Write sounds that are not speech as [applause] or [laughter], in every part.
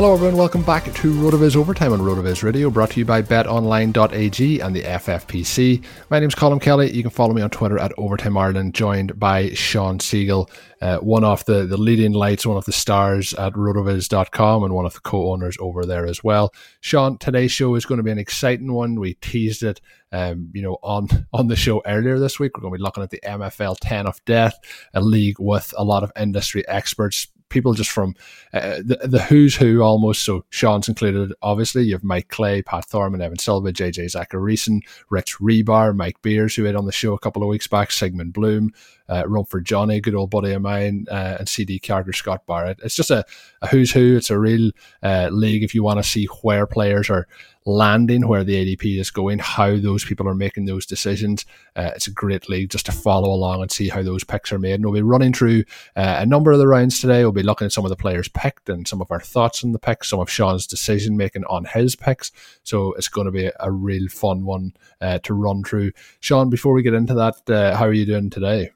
Hello everyone, welcome back to RotoViz Overtime on RotoViz Radio, brought to you by BetOnline.ag and the FFPC. My name is Colm Kelly. You can follow me on Twitter at Overtime Ireland, joined by Sean Siegel, uh, one of the, the leading lights, one of the stars at rotoviz.com and one of the co-owners over there as well. Sean, today's show is going to be an exciting one. We teased it, um, you know, on, on the show earlier this week. We're going to be looking at the MFL 10 of death, a league with a lot of industry experts, people just from uh, the, the who's who almost. So Sean's included, obviously. You have Mike Clay, Pat Thorman, Evan Silva, JJ Zachariason, Rich Hribar, Mike Beers, who had on the show a couple of weeks back, Sigmund Bloom, uh, Rumford Johnny, good old buddy of mine, uh, and CD Carter, Scott Barrett. It's just a, a who's who. It's a real uh, league if you want to see where players are landing, where the ADP is going, how those people are making those decisions. Uh, it's a great league just to follow along and see how those picks are made. And we'll be running through uh, a number of the rounds today. We'll be looking at some of the players picked and some of our thoughts on the picks, some of Sean's decision making on his picks. So it's going to be a real fun one uh, to run through. Sean, before we get into that, uh, how are you doing today?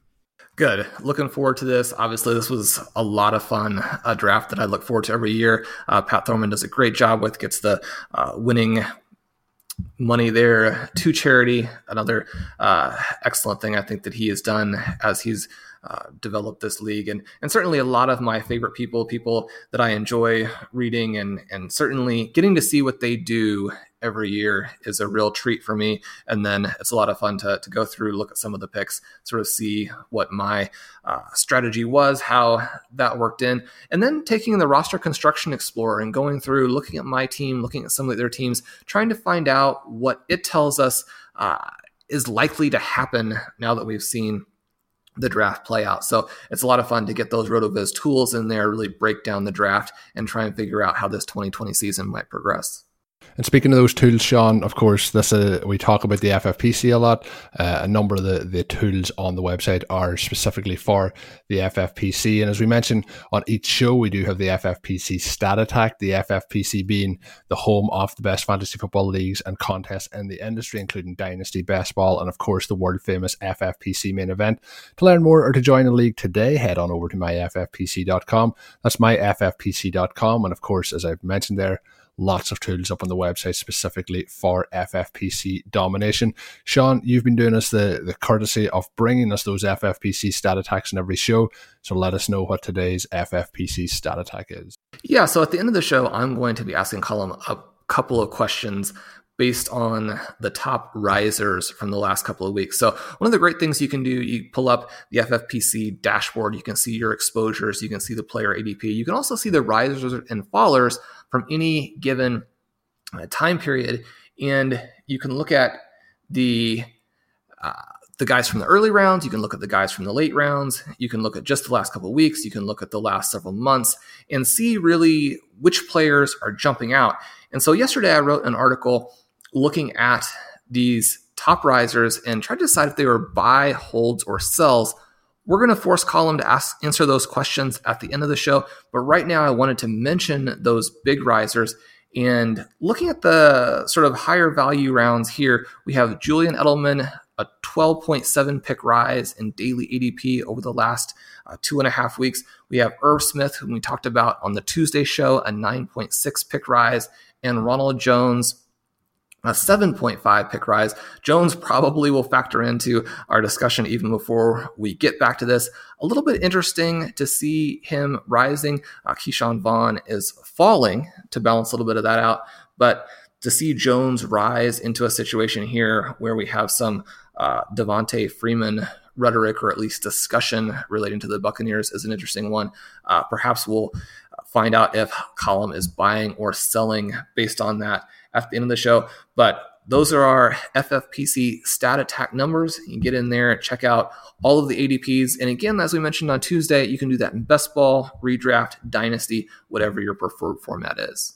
Good. Looking forward to this. Obviously, this was a lot of fun. A draft that I look forward to every year. Uh, Pat Thorman does a great job with, gets the uh, winning money there to charity. Another uh, excellent thing I think that he has done as he's uh, developed this league, and and certainly a lot of my favorite people, people that I enjoy reading, and and certainly getting to see what they do every year is a real treat for me. And then it's a lot of fun to, to go through, look at some of the picks, sort of see what my uh, strategy was, how that worked in. And then taking the roster construction explorer and going through, looking at my team, looking at some of their teams, trying to find out what it tells us uh, is likely to happen now that we've seen the draft play out. So it's a lot of fun to get those RotoViz tools in there, really break down the draft and try and figure out how this 2020 season might progress. And speaking of those tools, Sean, of course, this uh, we talk about the FFPC a lot. Uh, a number of the, the tools on the website are specifically for the FFPC. And as we mentioned on each show, we do have the FFPC Stat Attack, the FFPC being the home of the best fantasy football leagues and contests in the industry, including Dynasty, Best Ball, and of course the world famous FFPC main event. To learn more or to join the league today, head on over to myffpc.com. That's myffpc.com. And of course, as I've mentioned there, lots of tools up on the website specifically for FFPC domination. Sean, you've been doing us the, the courtesy of bringing us those FFPC stat attacks in every show. So let us know what today's FFPC stat attack is. Yeah, so at the end of the show, I'm going to be asking Colm a couple of questions based on the top risers from the last couple of weeks. So, one of the great things you can do, you pull up the FFPC dashboard, you can see your exposures, you can see the player ADP, you can also see the risers and fallers from any given uh, time period, and you can look at the uh, the guys from the early rounds, you can look at the guys from the late rounds, you can look at just the last couple weeks, you can look at the last several months and see really which players are jumping out. And so yesterday I wrote an article looking at these top risers and tried to decide if they were buy, holds, or sells. We're going to force Colm to ask answer those questions at the end of the show, but right now I wanted to mention those big risers. And looking at the sort of higher value rounds here, we have Julian Edelman, a 12.7 pick rise in daily ADP over the last uh, two and a half weeks. We have Irv Smith, whom we talked about on the Tuesday show, a 9.6 pick rise, and Ronald Jones, a 7.5 pick rise. Jones probably will factor into our discussion even before we get back to this. A little bit interesting to see him rising. Uh, Ke'Shawn Vaughn is falling to balance a little bit of that out, but to see Jones rise into a situation here where we have some uh, Devonta Freeman rhetoric or at least discussion relating to the Buccaneers is an interesting one. Uh, perhaps we'll find out if Colm is buying or selling based on that at the end of the show. But those are our FFPC stat attack numbers. You can get in there, check out all of the ADPs. And again, as we mentioned on Tuesday, you can do that in best ball, redraft, dynasty, whatever your preferred format is.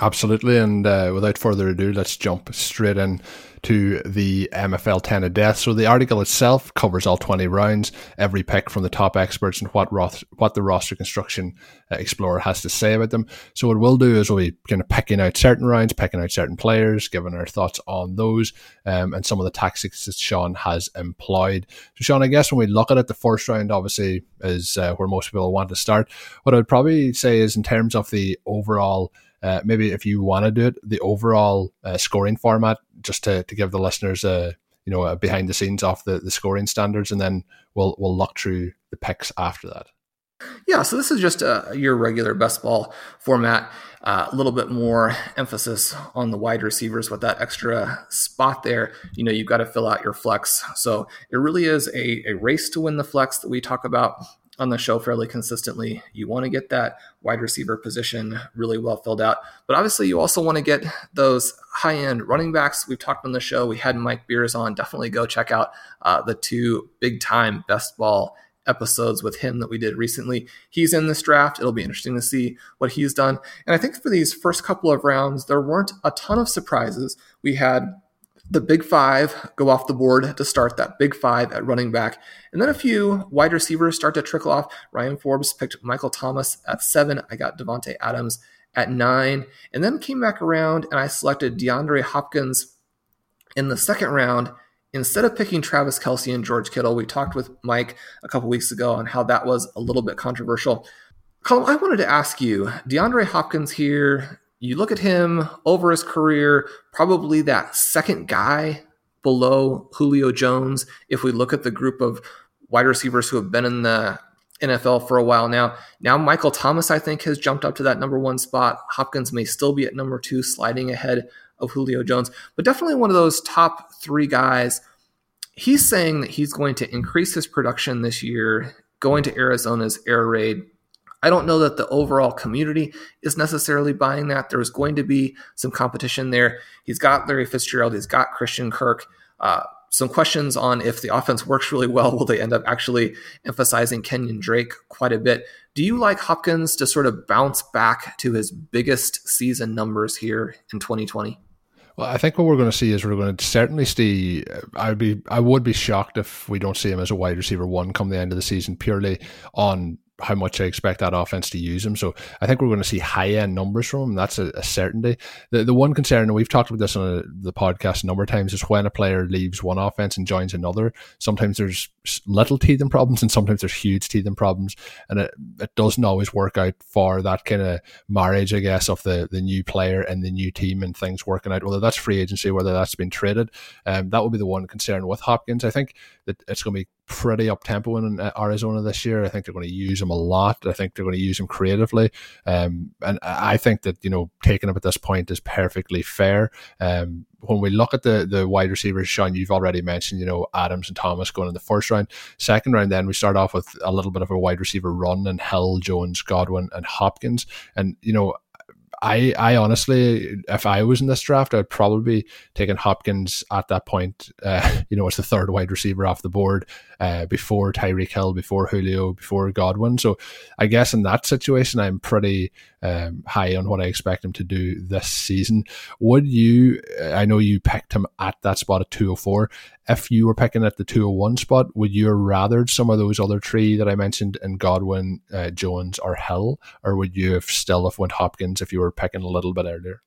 Absolutely. And uh, without further ado, let's jump straight in to the MFL 10 of death. So the article itself covers all 20 rounds, every pick from the top experts and what roth- what the roster construction uh, explorer has to say about them. So what we'll do is we'll be kind of picking out certain rounds, picking out certain players, giving our thoughts on those um, and some of the tactics that Sean has employed. So Sean, I guess when we look at it, the first round obviously is uh, where most people want to start. What I'd probably say is in terms of the overall uh, maybe if you want to do it, the overall uh, scoring format, just to, to give the listeners a you know a behind the scenes off the, the scoring standards, and then we'll we'll look through the picks after that. Yeah, so this is just a, your regular best ball format. Uh, a little bit more emphasis on the wide receivers with that extra spot there. You know, you've got to fill out your flex. So it really is a, a race to win the flex that we talk about on the show fairly consistently. You want to get that wide receiver position really well filled out. But obviously, you also want to get those high end running backs. We've talked on the show. We had Mike Beers on. Definitely go check out uh, the two big time best ball episodes with him that we did recently. He's in this draft. It'll be interesting to see what he's done. And I think for these first couple of rounds, there weren't a ton of surprises. We had the big five go off the board to start that big five at running back. And then a few wide receivers start to trickle off. Ryan Forbes picked Michael Thomas at seven. I got Davante Adams at nine. And then came back around and I selected DeAndre Hopkins in the second round. Instead of picking Travis Kelce and George Kittle, we talked with Mike a couple weeks ago on how that was a little bit controversial. Colm, I wanted to ask you DeAndre Hopkins here you look at him over his career, probably that second guy below Julio Jones. If we look at the group of wide receivers who have been in the NFL for a while now, now Michael Thomas, I think, has jumped up to that number one spot. Hopkins may still be at number two, sliding ahead of Julio Jones, but definitely one of those top three guys. He's saying that he's going to increase his production this year, going to Arizona's air raid I don't know that the overall community is necessarily buying that. There's going to be some competition there. He's got Larry Fitzgerald, he's got Christian Kirk. Uh, some questions on if the offense works really well. Will they end up actually emphasizing Kenyon Drake quite a bit? Do you like Hopkins to sort of bounce back to his biggest season numbers here in 2020? Well, I think what we're going to see is we're going to certainly see. I'd be, I would be shocked if we don't see him as a wide receiver one come the end of the season, purely on how much I expect that offense to use him. So I think we're going to see high end numbers from him. That's a, a, certainty. The the one concern, and we've talked about this on a, the podcast a number of times, is when a player leaves one offense and joins another. Sometimes there's little teething problems, and sometimes there's huge teething problems, and it, it doesn't always work out for that kind of marriage, I guess, of the the new player and the new team and things working out. Whether that's free agency, whether that's been traded, um, that would be the one concern with Hopkins. I think that it's going to be pretty up tempo in uh, Arizona this year. I think they're going to use him a lot. I think they're going to use him creatively, um, and I think that you know taking him at this point is perfectly fair. Um, when we look at the the wide receivers, Sean, you've already mentioned, you know, Adams and Thomas going in the first round. Second round, then we start off with a little bit of a wide receiver run and Hill, Jones, Godwin, and Hopkins. And you know, I, I honestly, if I was in this draft, I'd probably be taking Hopkins at that point. Uh, [laughs] you know, it's the third wide receiver off the board uh, before Tyreek Hill, before Julio, before Godwin. So I guess in that situation, I'm pretty um, high on what I expect him to do this season. Would you, I know you picked him at that spot at 204. If you were picking at the 201 spot, would you have rathered some of those other three that I mentioned in Godwin, uh, Jones, or Hill? Or would you have still have went Hopkins if you were picking a little bit earlier?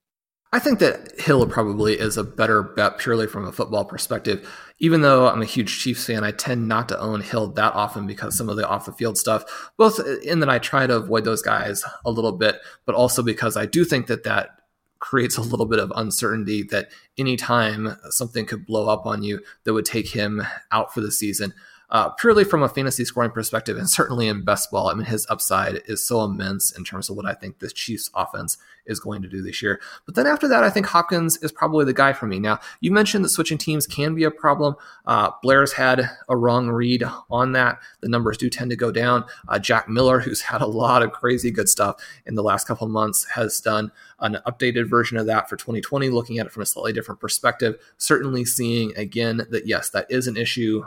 I think that Hill probably is a better bet purely from a football perspective. Even though I'm a huge Chiefs fan, I tend not to own Hill that often because some of the off the field stuff, both in that I try to avoid those guys a little bit, but also because I do think that that creates a little bit of uncertainty that anytime something could blow up on you that would take him out for the season uh, purely from a fantasy scoring perspective, and certainly in best ball, I mean, his upside is so immense in terms of what I think the Chiefs offense is going to do this year. But then after that, I think Hopkins is probably the guy for me. Now, you mentioned that switching teams can be a problem. Uh, Blair's had a wrong read on that. The numbers do tend to go down. Uh, Jack Miller, who's had a lot of crazy good stuff in the last couple months, has done an updated version of that for 2020, looking at it from a slightly different perspective. Certainly seeing again that, yes, that is an issue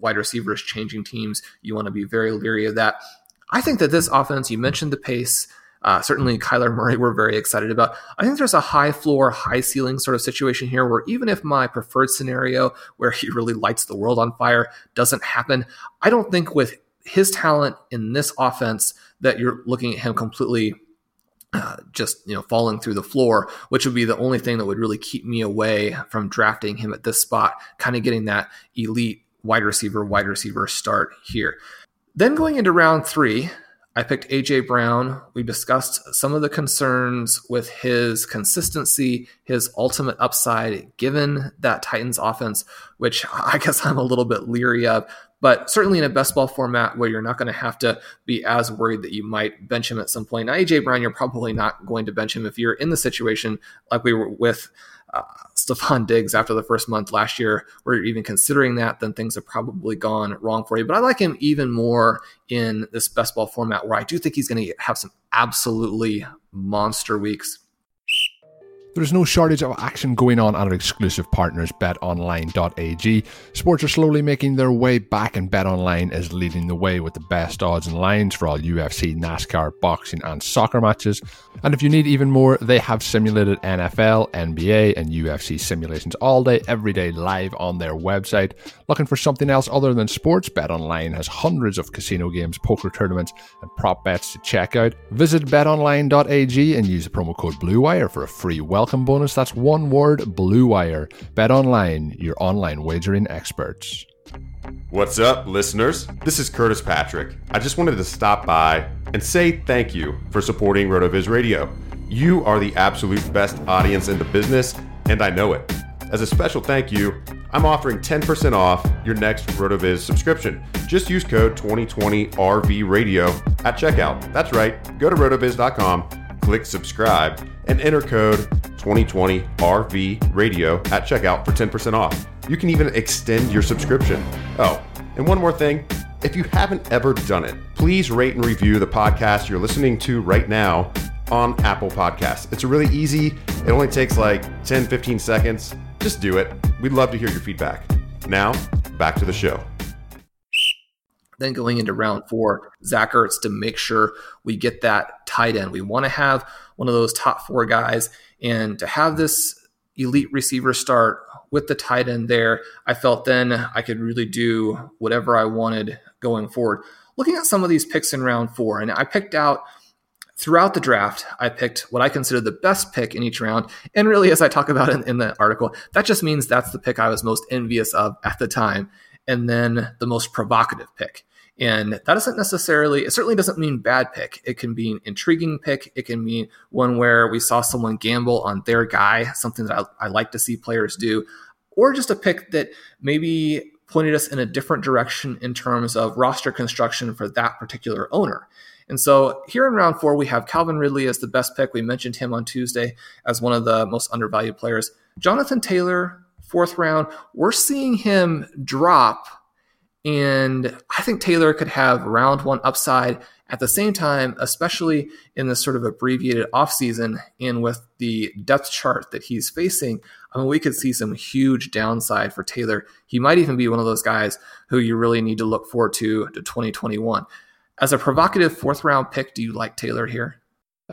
wide receivers changing teams. You want to be very leery of that. I think that this offense, you mentioned the pace. Uh, certainly, Kyler Murray, we're very excited about. I think there's a high floor, high ceiling sort of situation here where even if my preferred scenario, where he really lights the world on fire, doesn't happen, I don't think with his talent in this offense that you're looking at him completely uh, just you know falling through the floor, which would be the only thing that would really keep me away from drafting him at this spot, kind of getting that elite wide receiver, wide receiver start here. Then going into round three, I picked AJ Brown. We discussed some of the concerns with his consistency, his ultimate upside, given that Titans offense, which [laughs] I guess I'm a little bit leery of. But certainly in a best ball format where you're not going to have to be as worried that you might bench him at some point. Now, AJ Brown, you're probably not going to bench him if you're in the situation like we were with uh, Stefon Diggs after the first month last year, where you're even considering that, then things have probably gone wrong for you. But I like him even more in this best ball format, where I do think he's going to have some absolutely monster weeks. There's no shortage of action going on at our exclusive partners, betonline.ag. Sports are slowly making their way back, and betonline is leading the way with the best odds and lines for all UFC, NASCAR, boxing, and soccer matches. And if you need even more, they have simulated NFL, NBA, and UFC simulations all day, every day, live on their website. Looking for something else other than sports? BetOnline has hundreds of casino games, poker tournaments, and prop bets to check out. Visit betonline.ag and use the promo code BLUEWIRE for a free welcome bonus. That's one word Blue Wire. Bet online, your online wagering experts. What's up, listeners? This is Curtis Patrick. I just wanted to stop by and say thank you for supporting RotoViz Radio. You are the absolute best audience in the business, and I know it. As a special thank you, I'm offering 10% off your next RotoViz subscription. Just use code 2020RV Radio at checkout. That's right. Go to rotoviz.com, click subscribe, and enter code 2020 RV Radio at checkout for 10% off. You can even extend your subscription. Oh, and one more thing. If you haven't ever done it, please rate and review the podcast you're listening to right now on Apple Podcasts. It's really easy. It only takes like 10, 15 seconds. Just do it. We'd love to hear your feedback. Now, back to the show. Then going into round four, Zach Ertz to make sure we get that tight end. We want to have one of those top four guys. And to have this elite receiver start with the tight end there, I felt then I could really do whatever I wanted going forward. Looking at some of these picks in round four, and I picked out throughout the draft, I picked what I consider the best pick in each round. And really, as I talk about in, in the article, that just means that's the pick I was most envious of at the time. And then the most provocative pick. And that doesn't necessarily, it certainly doesn't mean bad pick. It can be an intriguing pick. It can mean one where we saw someone gamble on their guy, something that I, I like to see players do, or just a pick that maybe pointed us in a different direction in terms of roster construction for that particular owner. And so here in round four, we have Calvin Ridley as the best pick. We mentioned him on Tuesday as one of the most undervalued players. Jonathan Taylor, fourth round, we're seeing him drop. And I think Taylor could have round one upside at the same time, especially in this sort of abbreviated offseason and with the depth chart that he's facing, I mean, we could see some huge downside for Taylor. He might even be one of those guys who you really need to look forward to to 2021. As a provocative fourth round pick, do you like Taylor here?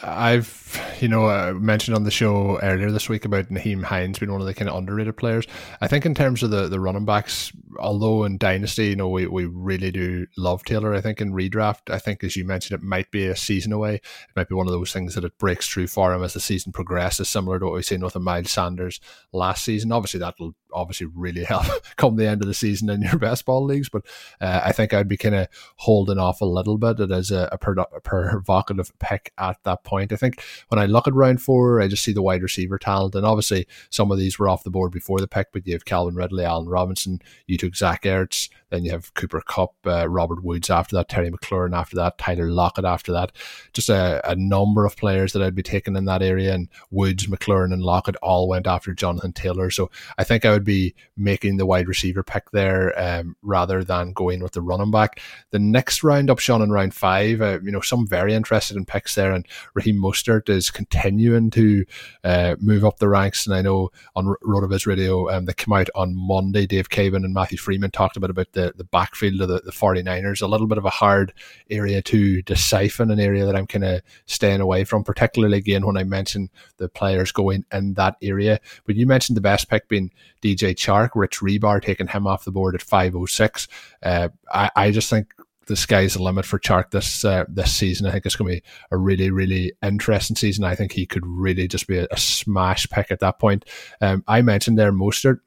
I've, you know, uh, mentioned on the show earlier this week about Nyheim Hines being one of the kind of underrated players. I think in terms of the, the running backs, although in Dynasty, you know, we, we really do love Taylor. I think in redraft, I think as you mentioned, it might be a season away. It might be one of those things that it breaks through for him as the season progresses, similar to what we've seen with a Miles Sanders last season. Obviously, that'll obviously really [laughs] help come the end of the season in your best ball leagues. But uh, I think I'd be kind of holding off a little bit. It is a, a, a provocative pick at that point. I think when I look at round four, I just see the wide receiver talent. And obviously, some of these were off the board before the pick, but you have Calvin Ridley, Allen Robinson, you took Zach Ertz, then you have Cooper Kupp, uh, Robert Woods after that, Terry McLaurin after that, Tyler Lockett after that. Just a, a number of players that I'd be taking in that area. And Woods, McLaurin, and Lockett all went after Jonathan Taylor. So I think I would be making the wide receiver pick there um, rather than going with the running back. The next round up, Sean, in round five, uh, you know, some very interested in picks there. And Raheem Mostert is continuing to uh, move up the ranks. And I know on RotoViz Radio um, that came out on Monday, Dave Caban and Matthew Freedman talked about about the, the backfield of the, the 49ers. A little bit of a hard area to decipher, an area that I'm kind of staying away from, particularly again when I mention the players going in that area. But you mentioned the best pick being DJ Chark, Rich Hribar taking him off the board at 506. Uh, I, I just think the sky's the limit for Chark this uh, this season. I think it's going to be a really really interesting season. I think he could really just be a, a smash pick at that point. Um, I mentioned there Mostert.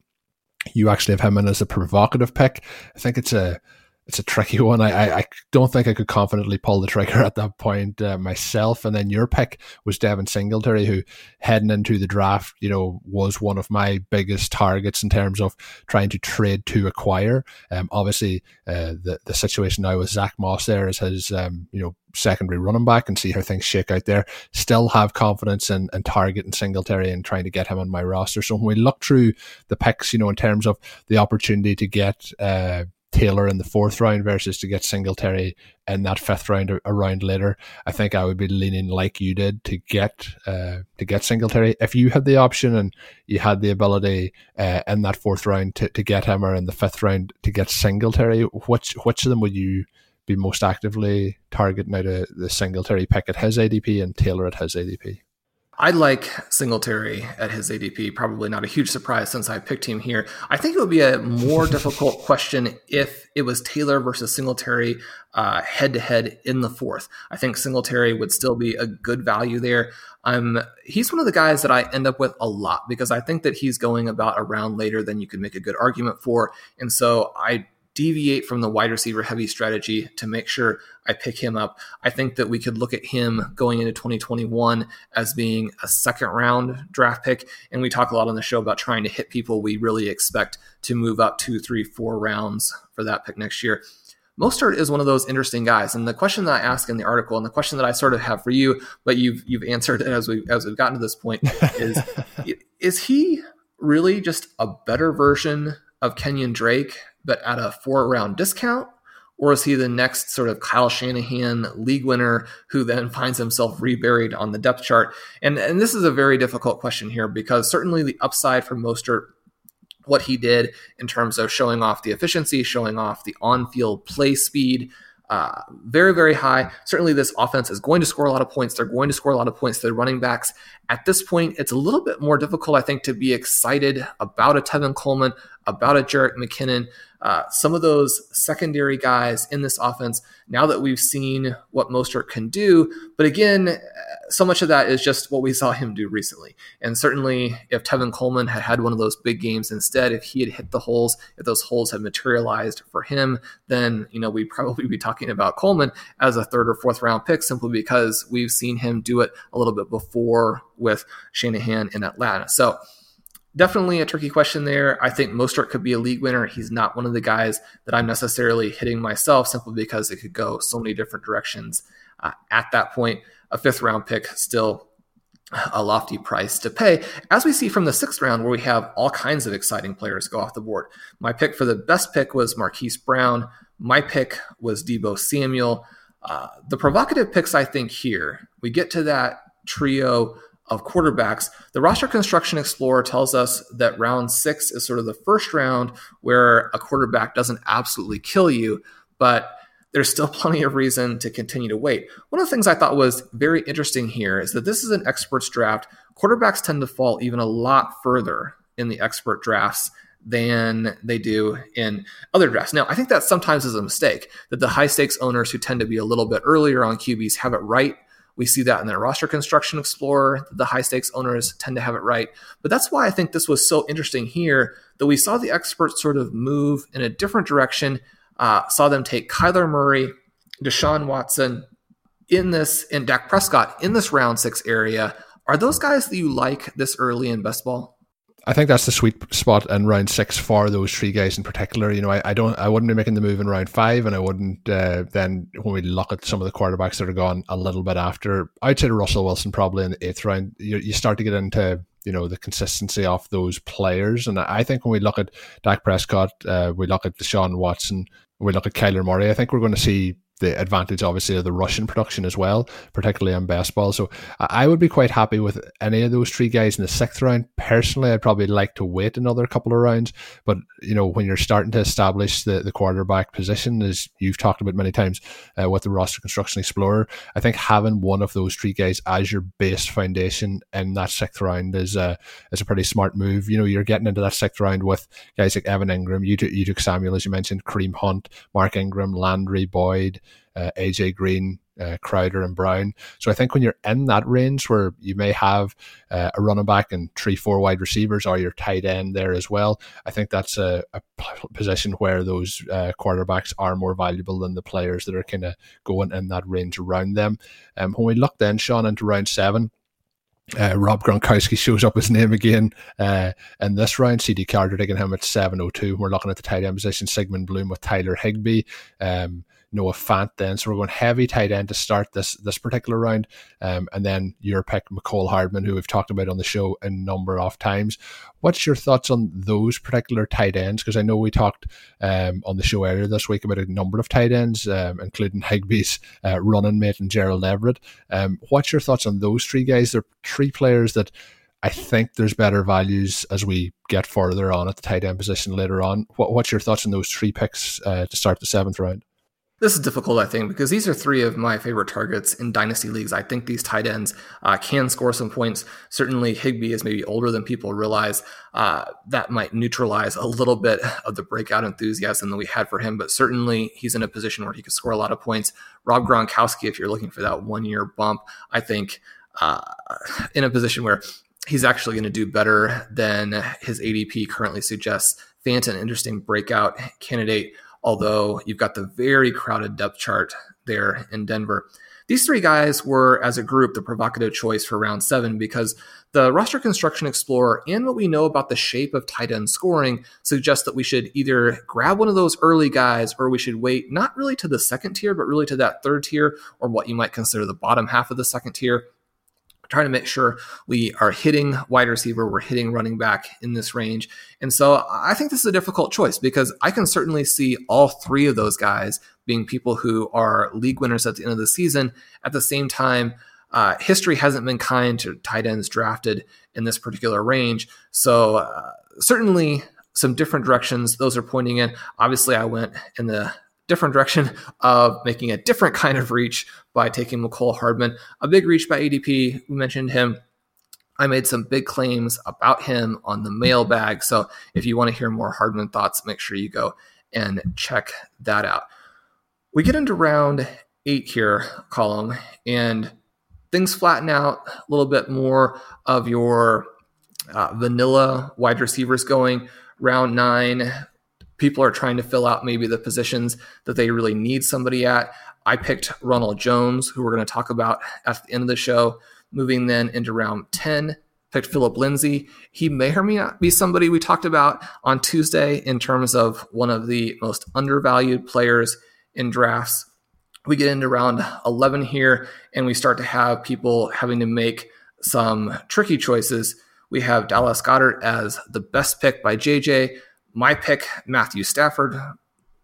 You actually have him in as a provocative pick. I think it's a it's a tricky [laughs] one. I, I, don't think I could confidently pull the trigger at that point uh, myself. And then your pick was Devin Singletary, who heading into the draft, you know, was one of my biggest targets in terms of trying to trade to acquire. Um, obviously, uh, the the situation now with Zach Moss there is his, um, you know, secondary running back and see how things shake out there. Still have confidence in, in Target and Singletary and trying to get him on my roster. So when we look through the picks, you know, in terms of the opportunity to get uh, Taylor in the fourth round versus to get Singletary in that fifth round a, round later. I think I would be leaning like you did to get uh, to get Singletary. If you had the option and you had the ability uh, in that fourth round to, to get him or in the fifth round to get Singletary, which which of them would you be most actively targeting out of the Singletary pick at his ADP and Taylor at his ADP? I like Singletary at his ADP. Probably not a huge surprise since I picked him here. I think it would be a more [laughs] difficult question if it was Taylor versus Singletary head to head in the fourth. I think Singletary would still be a good value there. Um, he's one of the guys that I end up with a lot because I think that he's going about a round later than you could make a good argument for. And so I deviate from the wide receiver heavy strategy to make sure I pick him up. I think that we could look at him going into 2021 as being a second round draft pick. And we talk a lot on the show about trying to hit people we really expect to move up two, three, four rounds for that pick next year. Mostert is one of those interesting guys, and the question that I ask in the article, and the question that I sort of have for you, but you've you've answered [laughs] as we as we've gotten to this point, is [laughs] is he really just a better version of Kenyon Drake but at a four round discount? Or is he the next sort of Kyle Shanahan league winner who then [laughs] finds himself reburied on the depth chart? And, and this is a very difficult question here because certainly the upside for Mostert what he did in terms of showing off the efficiency, showing off the on field play speed, uh, very, very high. Certainly, this offense is going to score a lot of points. They're going to score a lot of points to the running backs. At this point, it's a little bit more difficult, I think, to be excited about a Tevin Coleman, about a Jerick McKinnon, uh, some of those secondary guys in this offense. Now that we've seen what Mostert can do, but again, so much of that is just what we saw him do recently. And certainly, if Tevin Coleman had had one of those big games instead, if he had hit the holes, if those holes had materialized for him, then you know we'd [laughs] probably be talking about Coleman as a third or fourth round pick simply because we've seen him do it a little bit before with Shanahan in Atlanta. So definitely a tricky question there. I think Mostert could be a league winner. He's not one of the guys that I'm necessarily hitting myself simply because it could go so many different directions. Uh, at that point, a fifth round pick still a lofty price to pay, as we see from the sixth round, where we have all kinds of exciting players go off the board. My pick for the best pick was Marquise Brown. My pick was Deebo Samuel. Uh, the provocative picks, I think, here we get to that trio of quarterbacks. The roster construction explorer tells us that round six is sort of the first round where a quarterback doesn't absolutely kill you, but there's still [laughs] plenty of reason to continue to wait. One of the things I thought was very interesting here is that this is an experts draft. Quarterbacks tend to fall even a lot further in the expert drafts than they do in other drafts. Now, I think that sometimes is a mistake that the high stakes owners who tend to be a little bit earlier on QBs have it right we see that in their roster construction explorer. The high stakes owners tend to have it right. But that's why I think this was so interesting here that we saw the experts sort of move in a different direction. Uh, saw them take Kyler Murray, Deshaun Watson in this, and Dak Prescott in this round six area. Are those guys that you like this early in best ball? I think that's the sweet spot in round six for those three guys in particular. You know, I, I don't, I wouldn't be making the move in round five, and I wouldn't uh, then when we look at some of the quarterbacks that are gone a little bit after. I'd say Russell Wilson probably in the eighth round. You, you start to get into you know the consistency of those players, and I think when we look at Dak Prescott, uh, we look at Deshaun Watson, we look at Kyler Murray. I think we're going to see the advantage, obviously, of the rushing production as well, particularly in best ball. So I would be quite happy with any of those three guys in the sixth round. Personally, I'd probably like to wait another couple of rounds. But, you know, when you're starting to establish the, the quarterback position, as you've talked about many times uh, with the roster construction explorer, I think having one of those three guys as your base foundation in that sixth round is a, is a pretty smart move. You know, you're getting into that sixth round with guys like Evan Engram, you took, you took Samuel, as you mentioned, Kareem Hunt, Mark Ingram, Landry, Boyd uh, AJ Green, uh, Crowder, and Brown. So I think when you're in that range where you may have uh, a running back and three, four wide receivers, or your tight end there as well, I think that's a, a [laughs] position where those uh, quarterbacks are more valuable than the players that are kind of going in that range around them. Um, when we look then, Sean, into round seven. Uh, Rob Gronkowski [laughs] shows up his name again uh, in this round. CD Carter taking him at 7.02. We're looking at the tight end position. Sigmund Bloom with Tyler Higbee. Um, Noah Fant then. So we're going heavy tight end to start this this particular round. Um, and then your pick, Mecole Hardman, who we've talked about on the show a number of times. What's your thoughts on those particular tight ends? Because I know we talked um, on the show earlier this week about a number of tight ends, um, including Higbee's uh, running mate and Gerald Everett. Um, what's your thoughts on those three guys? They're three players that I think there's better values as we get further on at the tight end position later on. What, what's your thoughts on those three picks uh, to start the seventh round? This is difficult, I think, because these are three of my favorite targets in dynasty leagues. I think these tight ends uh, can score some points. Certainly, Higbee is maybe older than people realize. Uh, that might neutralize a little bit of the breakout enthusiasm that we had for him, but certainly he's in a position where he could score a lot of points. Rob Gronkowski, if you're looking for that one year bump, I think uh, in a position where he's actually going to do better than his ADP currently suggests. Fant, an interesting breakout candidate although you've got the very crowded depth chart there in Denver. These three guys were, as a group, the provocative choice for round seven because the roster construction explorer and what we know about the shape of tight end scoring suggests that we should either grab one of those early guys or we should wait not really to the second tier, but really to that third tier or what you might consider the bottom half of the second tier trying to make sure we are hitting wide receiver, we're hitting running back in this range. And so I think this is a difficult choice because I can certainly see all three of those guys being people who are league winners at the end of the season. At the same time, uh, history hasn't been kind to tight ends drafted in this particular range. So uh, certainly some different directions those are pointing in. Obviously, I went in the different direction of making a different kind of reach by taking Mecole Hardman. A big reach by ADP. We mentioned him. I made some big claims about him on the mailbag. So if you want to hear more Hardman thoughts, make sure you go and check that out. We get into round eight here, Colm, and things flatten out a little bit more of your uh, vanilla wide receivers going. Round nine, people are trying to fill out maybe the positions that they really need somebody at. I picked Ronald Jones, who we're going to talk about at the end of the show. Moving then into round 10, picked Phillip Lindsay. He may or may not be somebody we talked about on Tuesday in terms of one of the most undervalued players in drafts. We get into round 11 here and we start to have people having to make some tricky choices. We have Dallas Goedert as the best pick by JJ. My pick, Matthew Stafford.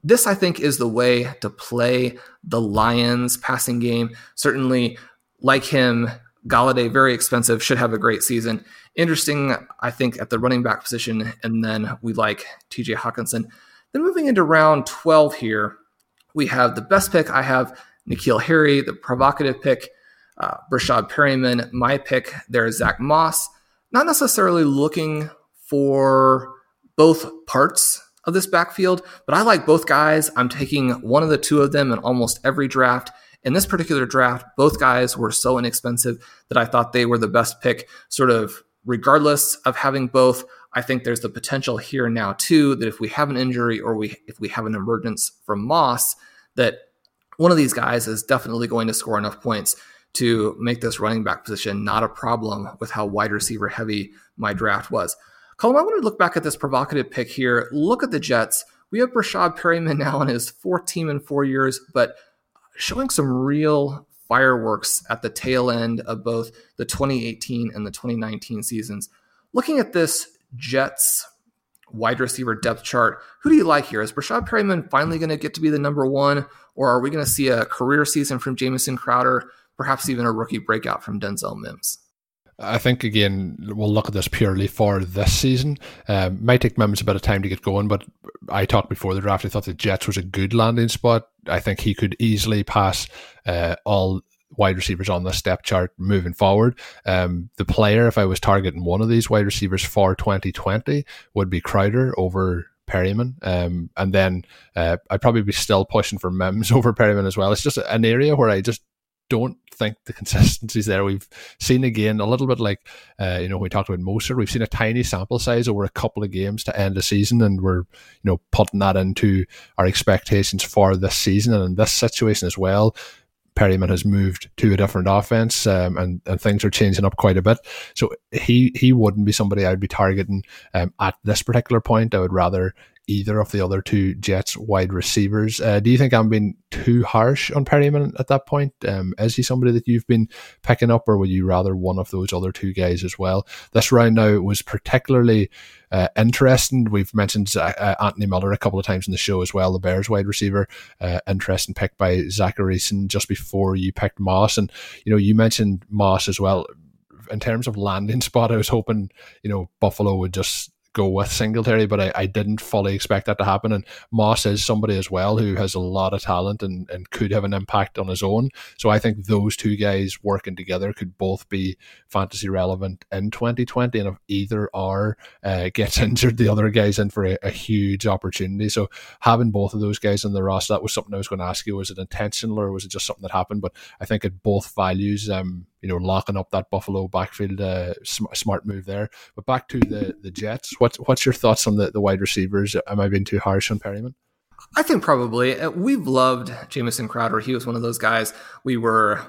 This, I think, is the way to play the Lions passing game. Certainly, like him, Golladay, very expensive, should have a great season. Interesting, I think, at the running back position. And then we like TJ Hockenson. Then moving into round 12 here, we have the best pick. I have N'Keal Harry, the provocative pick, uh, Breshad Perriman. My pick there is Zach Moss. Not necessarily looking for both parts of this backfield, but I like both guys. I'm taking one of the two of them in almost every draft. In this particular draft, both guys were so inexpensive that I thought they were the best pick, sort of regardless of having both. I think there's the potential here now too that if we have an injury or we if we have an emergence from Moss, that one of these guys is definitely going to score enough points to make this running back position not a problem with how wide receiver heavy my draft was. Colm, I want to look back at this provocative pick here. Look at the Jets. We have Breshad Perriman now on his fourth team in four years, but showing some real fireworks at the tail end of both the 2018 and the 2019 seasons. Looking at this Jets wide receiver depth chart, who do you like here? Is Breshad Perriman finally going to get to be the number one, or are we going to see a career season from Jamison Crowder, perhaps even a rookie breakout from Denzel Mims? I think again we'll look at this purely for this season. Um, might take Mims a bit of time to get going, but I talked before the draft. I thought the Jets was a good landing spot. I think he could easily pass uh, all wide receivers on the depth chart moving forward. Um, the player, if I was targeting one of these wide receivers for 2020, would be Crowder over Perriman. Um, and then uh, I'd probably be still pushing for Mims [laughs] over Perriman as well. It's just an area where I just don't think the consistency's there. We've seen again a little bit like uh, you know we talked about Mostert. We've seen a tiny sample size over a couple of games to end the season, and we're you know putting that into our expectations for this season and in this situation as well. Perriman has moved to a different offense, um, and and things are changing up quite a bit. So he he wouldn't be somebody I'd be targeting um, at this particular point. I would rather either of the other two Jets wide receivers. Uh, do you think I'm being too harsh on Perriman at that point? Um, is he somebody that you've been picking up, or would you rather one of those other two guys as well? This round now was particularly uh, interesting. We've mentioned uh, Anthony Miller a couple of times in the show as well, the Bears wide receiver. Uh, interesting pick by Zach Harrison just before you picked Moss, and you know you mentioned Moss as well in terms of landing [laughs] spot, I was hoping, you know, Buffalo would just go with Singletary, but I, I didn't fully expect that to happen. And Moss is somebody as well who has a lot of talent and, and could have an impact on his own. So I think those two guys working together could both be fantasy relevant in 2020. And if either are uh, gets [laughs] injured, the other guy's in for a, a, huge opportunity. So having both of those guys in the roster, that was something I was going to ask you. Was it intentional or was it just something that happened? But I think it both values um, you know, locking up that Buffalo backfield, uh, sm- smart move there. But back to the the Jets. What's what's your thoughts on the, the wide receivers? Am I being too harsh on Perriman? I think probably. Uh, we've loved Jamison Crowder. He was one of those guys we were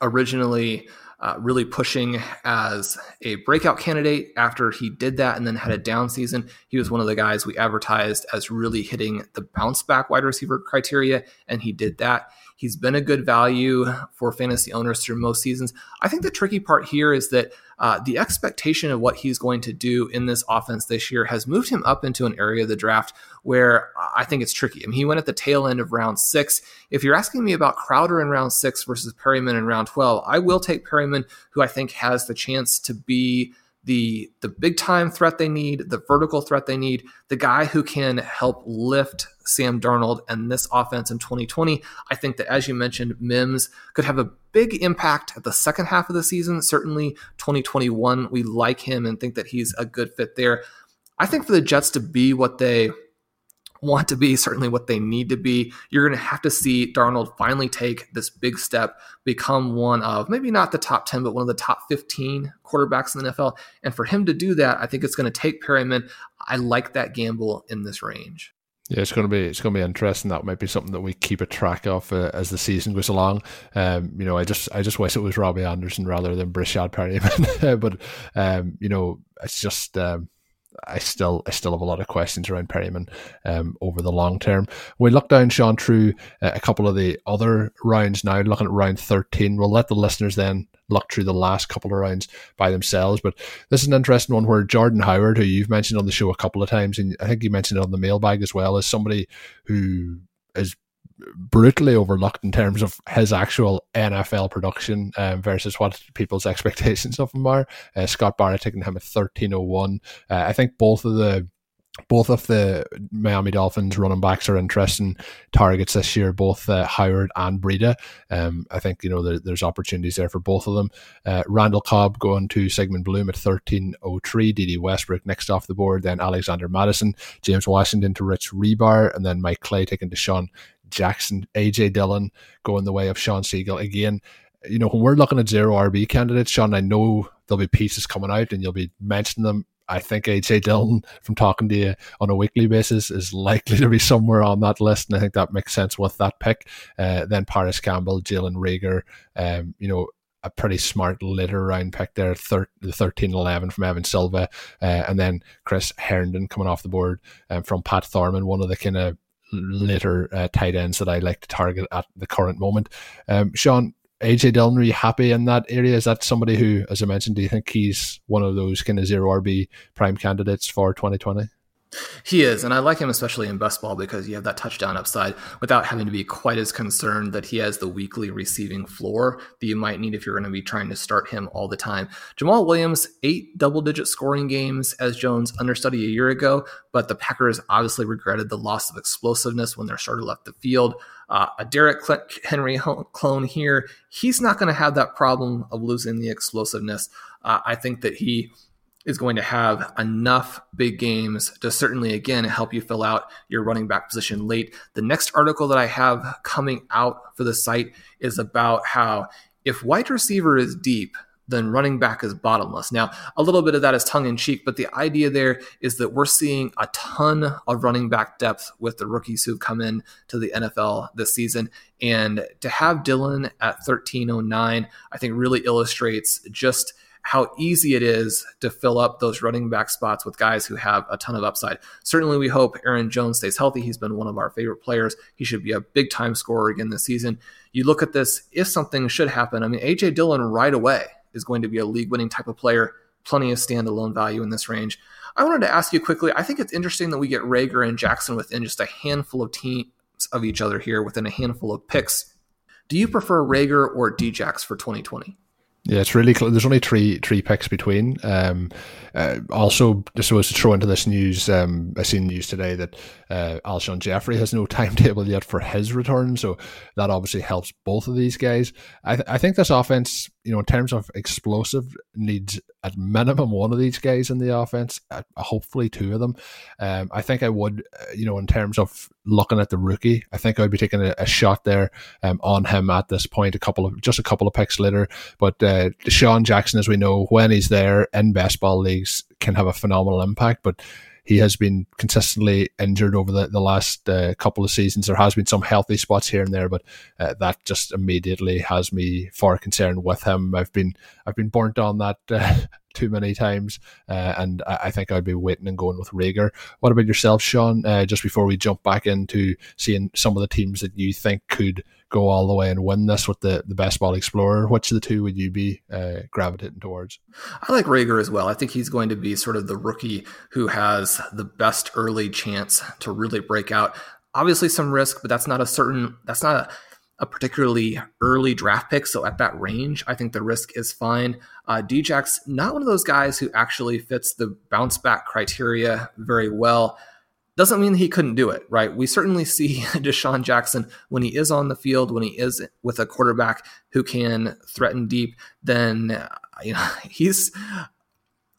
originally uh, really pushing as a breakout candidate. After he did that and then had a down season, he was one of the guys we advertised as really hitting the bounce back wide receiver criteria, and he did that. He's been a good value for fantasy owners through most seasons. I think the tricky part here is that uh, the expectation of what he's going to do in this offense this year has moved him up into an area of the draft where I think it's tricky. I mean, he went at the tail end of round six. If you're asking me about Crowder in round six versus Perriman in round 12, I will take Perriman, who I think has the chance to be the the big time threat they need, the vertical threat they need, the guy who can help lift Sam Darnold and this offense in 2020. I think that as you mentioned, Mims could have a big impact at the second half of the season. Certainly 2021, we like him and think that he's a good fit there. I think for the Jets to be what they want to be, certainly what they need to be. You're going to have to see Darnold finally take this big step, become one of maybe not the top 10, but one of the top 15 quarterbacks in the NFL. And for him to do that, I think it's going to take Perriman. I like that gamble in this range. Yeah, it's going to be it's going to be interesting. That might be something that we keep a track of uh, as the season goes along. Um, you know, I just I just wish it was Robbie Anderson rather than Breshad Perriman, [laughs] but um, you know, it's just. Um, I still I still have a lot of questions around Perriman um, over the long term. We look down, Sean, through uh, a couple of the other rounds now, looking at round 13. We'll let the listeners then look through the last couple of rounds by themselves. But this is an interesting one where Jordan Howard, who you've mentioned on the show a couple of times, and I think you mentioned it on the mailbag as well, is somebody who is brutally overlooked in terms of his actual NFL production um, versus what people's [laughs] expectations of him are. Uh, Scott Barrett taking him at 1301. Uh, I think both of the both of the Miami Dolphins running backs are interesting targets this year, both uh, Howard and Breida. Um, I think you know there, there's opportunities there for both of them. Uh, Randall Cobb going to Sigmund Bloom at 1303, Dede Westbrook next off the board, then Alexander Mattison, James Washington to Rich Hribar, and then Mike Clay taking Sean. Jackson, AJ Dillon going the way of Sean Siegele. Again, you know, when we're looking at zero RB candidates, Sean, I know there'll be pieces coming out and you'll be mentioning them. I think AJ Dillon, from talking to you on a weekly basis, is likely to be somewhere on that list, and I think that makes sense with that pick. Uh, then Parris Campbell, Jalen Reagor, um, you know, a pretty smart later round pick there, the 13 11 from Evan Silva, uh, and then Chris Herndon coming off the board um, from Pat Thorman, one of the kind of later uh, tight ends that I like to target at the current moment. Um, Sean, AJ Dillon, are you happy in that area? Is that somebody who, as I mentioned, do you think he's one of those kind of zero RB prime candidates for 2020? He is, and I like him especially in best ball because you have that touchdown upside without having to be quite as concerned that he has the weekly receiving floor that you might need if you're going to be trying to start him all the time. Jamaal Williams, eight double digit scoring games as Jones understudy a year ago, but the Packers obviously regretted the loss of explosiveness when their starter left the field. Uh, a Derrick Henry clone here, he's not going to have that problem of losing the explosiveness. Uh, I think that he is going to have enough big games to certainly again help you fill out your running back position late. The next article that I have coming out for the site is about how if wide receiver is deep, then running back is bottomless. Now, a little bit of that is tongue in cheek, but the idea there is that we're seeing a ton of running back depth with the rookies who've come in to the NFL this season. And to have Dillon at 1309, I think really illustrates just – how easy it is to fill up those running back spots with guys who have a ton of upside. Certainly, we hope Aaron Jones stays healthy. He's been one of our favorite players. He should be a big time scorer again this season. You look at this, if something should happen, I mean, AJ Dillon right away is going to be a league winning type of player, plenty of standalone value in this range. I wanted to ask you quickly I think it's interesting that we get Reagor and Jackson within just a handful of teams of each other here, within a handful of picks. Do you prefer Reagor or Djax for 2020? Yeah, it's really close. There's only three three picks between. Um, uh, also, just was to throw into this news, um, I seen news today that uh, Alshon Jeffery has no [laughs] timetable yet for his return, so that obviously helps both of these guys. I, th- I think this offense, you know, in terms of explosive, needs at minimum one of these guys in the offense, uh, hopefully two of them. Um, I think I would, uh, you know, in terms of looking at the rookie, I think I'd be taking a, a shot there um, on him at this point. A couple of just a couple of picks later, but uh, DeSean Jackson, as we know, when he's there in best ball leagues, can have a phenomenal impact, but he has been consistently injured over the, the last uh, couple of seasons. There has been some healthy spots here and there, but uh, that just immediately has me far concerned with him. I've been I've been burnt on that uh, [laughs] too many times, uh, and I, I, think I'd be waiting and going with Reagor. What about yourself, Sean? Uh, just before we jump back into seeing some of the teams that you think could go all the way and win this with the, the best ball explorer, which of the two would you be uh, gravitating towards? I like Reagor as well. I think he's going to be sort of the rookie who has the best early chance to really break out. Obviously, some risk, but that's not a certain, that's not a, a particularly early draft pick. So at that range, I think the risk is fine. Uh, not one of those guys who actually fits the bounce back criteria very well doesn't mean he couldn't do it, right? We certainly see [laughs] DeSean Jackson when he is on the field, when he is with a quarterback who can threaten deep, then uh, [laughs] you know, he's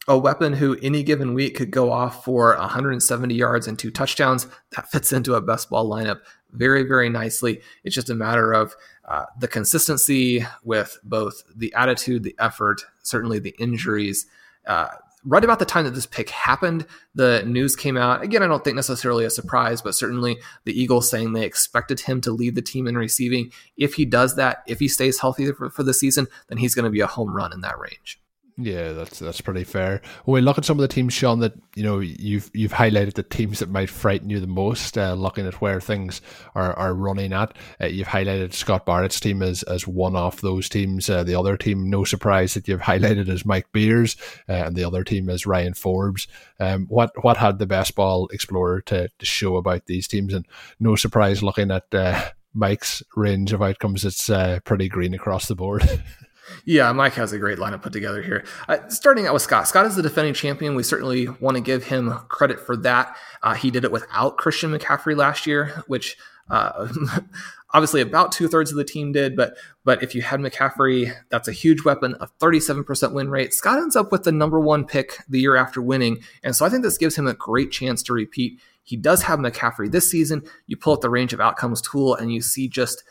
a weapon who any given week could go off for 170 yards and two touchdowns. That fits into a best ball lineup very, very nicely. It's just a matter of uh, the consistency with both the attitude, the effort, certainly the injuries. Uh, right about the time that this pick happened, the news came out. Again, I don't think necessarily a surprise, but certainly the Eagles saying they expected him to lead the team in receiving. If he does that, if he stays healthy for, for the season, then he's going to be a home run in that range. Yeah, that's that's pretty fair. When we look at some of the teams, Sean, that you know you've you've highlighted the teams that might frighten you the most. Uh, looking at where things are, are running at, uh, you've highlighted Scott Barrett's team as as one of those teams. Uh, the other team, no surprise that you've highlighted as Mike Beers, uh, and the other team is Ryan Forbes. Um, what what had the best ball explorer to, to show about these teams, and no surprise looking at uh, Mike's range of outcomes, it's uh, pretty green across the board. [laughs] Yeah, Mike has a great lineup put together here. Uh, starting out with Scott. Scott is the defending champion. We certainly want to give him credit for that. Uh, he did it without Christian McCaffrey last year, which uh, [laughs] obviously about two thirds of the team did. But but if you had McCaffrey, that's a huge weapon. A 37% win rate. Scott ends up with the number one pick the year after winning, and so I think this gives him a great chance to repeat. He does have McCaffrey this season. You pull up the range of outcomes tool, and you see just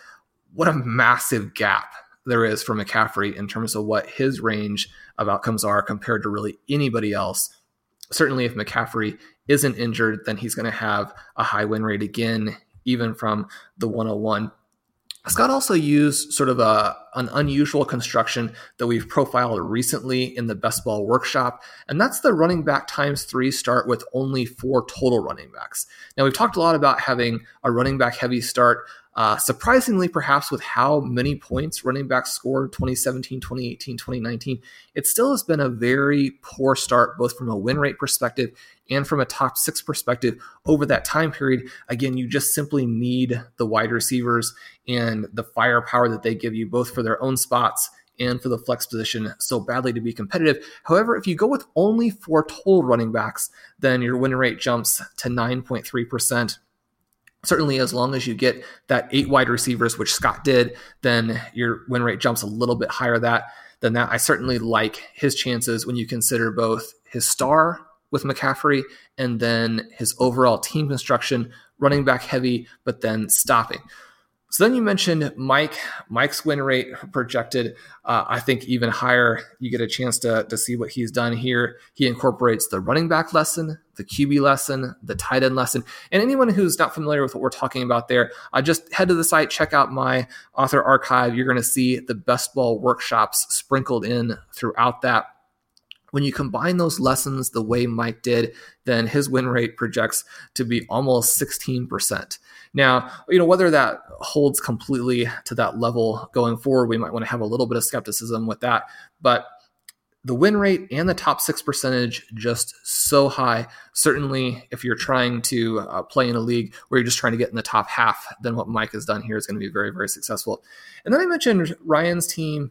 what a massive gap there is for McCaffrey in terms of what his range of outcomes are compared to really anybody else. Certainly, if McCaffrey isn't injured, then he's going to have a high win rate again, even from the 101. Scott also used sort of a, an unusual construction that we've profiled recently in the best ball workshop, and that's the running back times three start with only four total running backs. Now, we've talked a lot about having a running back heavy start. Uh, surprisingly, perhaps with how many points running backs scored 2017, 2018, 2019, it still has been a very poor start, both from a win rate perspective and from a top six perspective over that time period. Again, you just simply need the wide receivers and the firepower that they give you, both for their own spots and for the flex position so badly to be competitive. However, if you go with only four total running backs, then your win rate jumps to 9.3% certainly as long as you get that eight wide receivers, which Scott did, then your win rate jumps a little bit higher that than that. I certainly like his chances when you consider both his star with McCaffrey and then his overall team construction, running back heavy, but then stopping. So then you mentioned Mike. Mike's win rate projected, uh, I think, even higher. You get a chance to, to see what he's done here. He incorporates the running back lesson, the QB lesson, the tight end lesson. And anyone who's not familiar with what we're talking about there, uh, just head to the site, check out my author archive. You're going to see the best ball workshops sprinkled in throughout that. When you combine those lessons the way Mike did, then his win rate projects to be almost 16%. Now, you know, whether that holds completely to that level going forward, we might want to have a little bit of skepticism with that. But the win rate and the top six percentage just so high. Certainly, if you're trying to uh, play in a league where you're just trying to get in the top half, then what Mike has done here is going to be very, very successful. And then I mentioned Ryan's team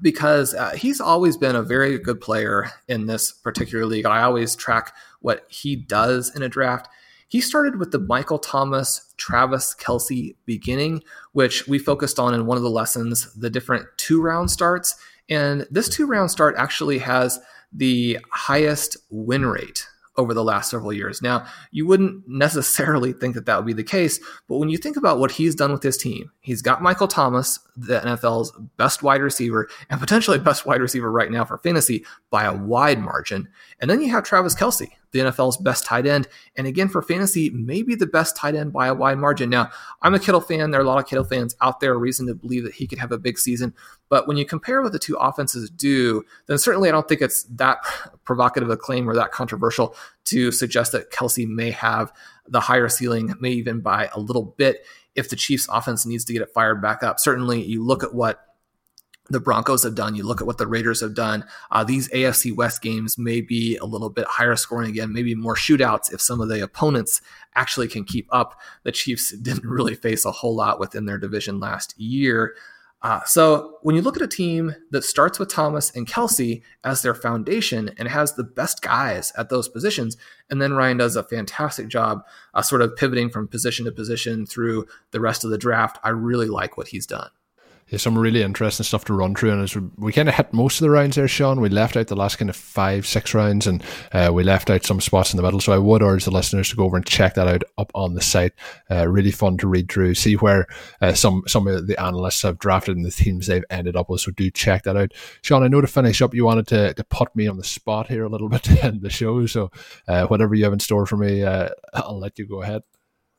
because uh, he's always been a very good player in this particular league. I always track what he does in a draft. He started with the Michael Thomas, Travis Kelce beginning, which we focused on in one of the lessons, the different two round starts. And this two round start actually has the highest win rate over the last several years. Now, you wouldn't [laughs] necessarily think that that would be the case, but when you think about what he's done with his team, he's got Michael Thomas, the NFL's best wide receiver and potentially best wide receiver right now for fantasy by a wide margin. And then you have Travis Kelce, the NFL's best tight end. And again, for fantasy, maybe the best tight end by a wide margin. Now, I'm a Kittle fan. There are a lot of Kittle fans out there, reason to believe that he could have a big season. But when you compare what the two offenses do, then certainly I don't think it's that provocative a claim or that controversial to suggest that Kelce may have the higher ceiling, may even by a little bit if the Chiefs offense needs to get it fired back up. Certainly, you look at what the Broncos have done. You look at what the Raiders have done. Uh, these AFC West games may be a little bit higher scoring again, maybe more shootouts if some of the opponents actually can keep up. The Chiefs [laughs] didn't really face a whole lot within their division last year. Uh, so when you look at a team that starts with Thomas and Kelce as their foundation and has the best guys at those positions, and then Ryan does a fantastic job uh, sort of pivoting from position to position through the rest of the draft, I really like what he's done. Yeah, some really interesting stuff to run through, and as we, we kind of hit most of the rounds there, Sean, we left out the last kind of five, six rounds, and uh, we left out some spots in the middle. So I would urge the listeners to go over and check that out up on the site. Uh, really fun to read through, see where uh, some some of the analysts have drafted and the teams they've ended up with. So do check that out, Sean. I know to finish up, you wanted to, to put me on the spot here a little [laughs] bit in the show, so uh, whatever you have in store for me, uh, I'll let you go ahead.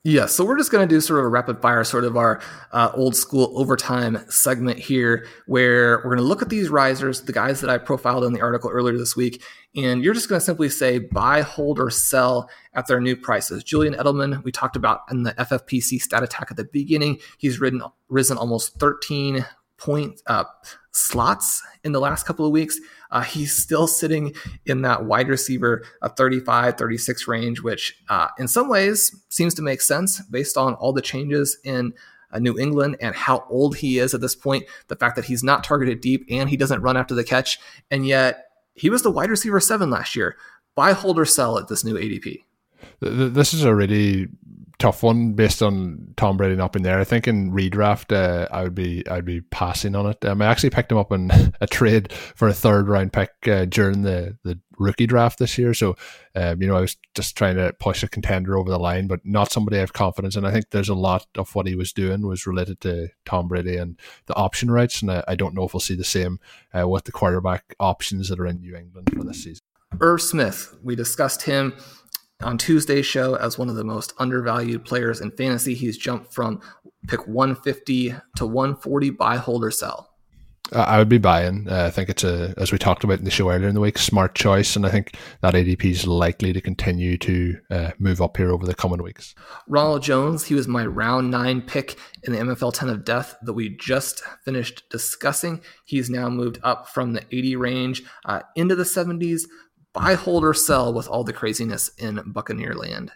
Yeah, so we're just going to do sort of a rapid fire, sort of our uh, old school overtime segment here, where we're going to look at these risers, the guys that I profiled in the article earlier this week, and you're just going to simply say buy, hold, or sell at their new prices. Julian Edelman, we talked about in the FFPC stat attack at the beginning, he's ridden, risen almost 13 point uh, slots in the last couple of weeks. Uh, he's still sitting in that wide receiver a 35, 36 range, which uh, in some ways seems to make sense based on all the changes in uh, New England and how old he is at this point. The fact that he's not targeted deep and he doesn't run after the catch, and yet he was the wide receiver seven last year. Buy, hold, or sell at this new ADP. This is a really tough one based on Tom Brady not being there. I think in redraft, uh, I would be I'd be passing on it. Um, I actually picked him up in [laughs] a trade for a third round pick uh, during the the rookie draft this year. So, um, you know, I was just trying to push a contender over the line, but not somebody I have confidence in. I think there's a lot of what he was doing was related to Tom Brady and the option rights, and I, I don't know if we'll see the same uh, with the quarterback options that are in New England for this season. Irv Smith, we discussed him on Tuesday's show as one of the most undervalued players in fantasy. He's jumped from pick 150 to 140 buy, hold, or sell. I would be buying. Uh, I think it's a, as we talked about in the show earlier in the week, smart choice, and I think that ADP is likely to continue to uh, move up here over the coming weeks. Ronald Jones, he was my round nine pick in the MFL 10 of death that we just finished discussing. He's now moved up from the 80 range uh, into the 70s buy, hold, or sell with all the craziness in Buccaneer land?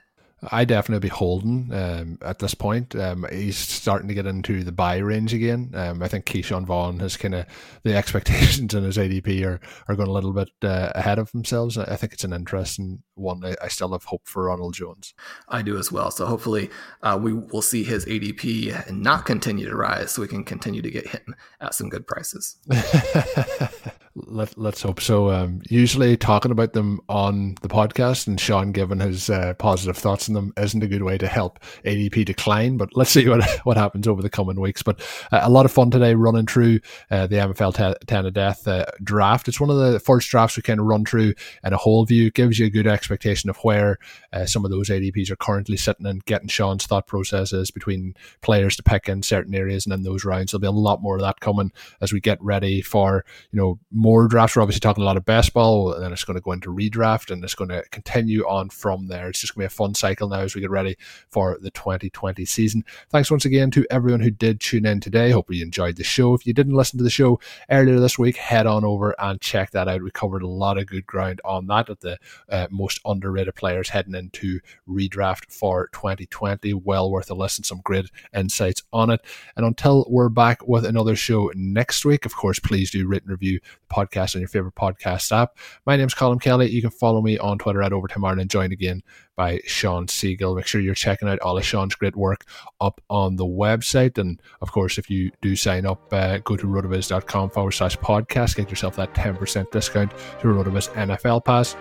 I definitely be holding um, at this point. Um, he's starting to get into the buy range again. Um, I think Ke'Shawn Vaughn has kind of the [laughs] expectations in his ADP are, are going a little bit uh, ahead of themselves. I think it's an interesting one. I, I, still have hope for Ronald Jones. I do as well. So hopefully uh, we will see his ADP not continue to rise, so we can continue to get him at some good prices. [laughs] Let, let's hope so. Um, usually talking about them on the podcast and Sean giving his uh, positive thoughts on them isn't a good way to help ADP decline, but let's see what, [laughs] what happens over the coming weeks. But uh, a lot of fun today running through uh, the MFL 10 of death uh, draft. It's one of the first drafts we kind of run through in a whole view. Gives you a good expectation of where uh, some of those ADPs are currently sitting and getting Sean's thought processes between players to pick in certain areas and in those rounds. There'll be a lot more of that coming as we get ready for, you know, more drafts. We're obviously talking a lot of baseball, and then it's going to go into redraft, and it's going to continue on from there. It's just going to be a fun cycle now as we get ready for the 2020 season. Thanks once again to everyone who did tune in today. Hope you enjoyed the show. If you didn't listen to the show earlier this week, head on over and check that out. We covered a lot of good ground on that at the uh, most underrated players heading into redraft for 2020. Well worth a listen. Some great insights on it. And until we're back with another show next week, of course, please do and review the podcast on your favorite podcast app. My name's Colm Kelly. You can follow me on Twitter at Overtime Ireland, Join again by Sean Siegele. Make sure you're checking out all of Sean's great work up on the website. And of course, if you do sign up, uh, go to rotoviz.com forward slash podcast, get yourself that 10% discount to Rotoviz NFL Pass.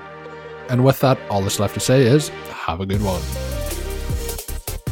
And with that, all that's left to say is have a good one.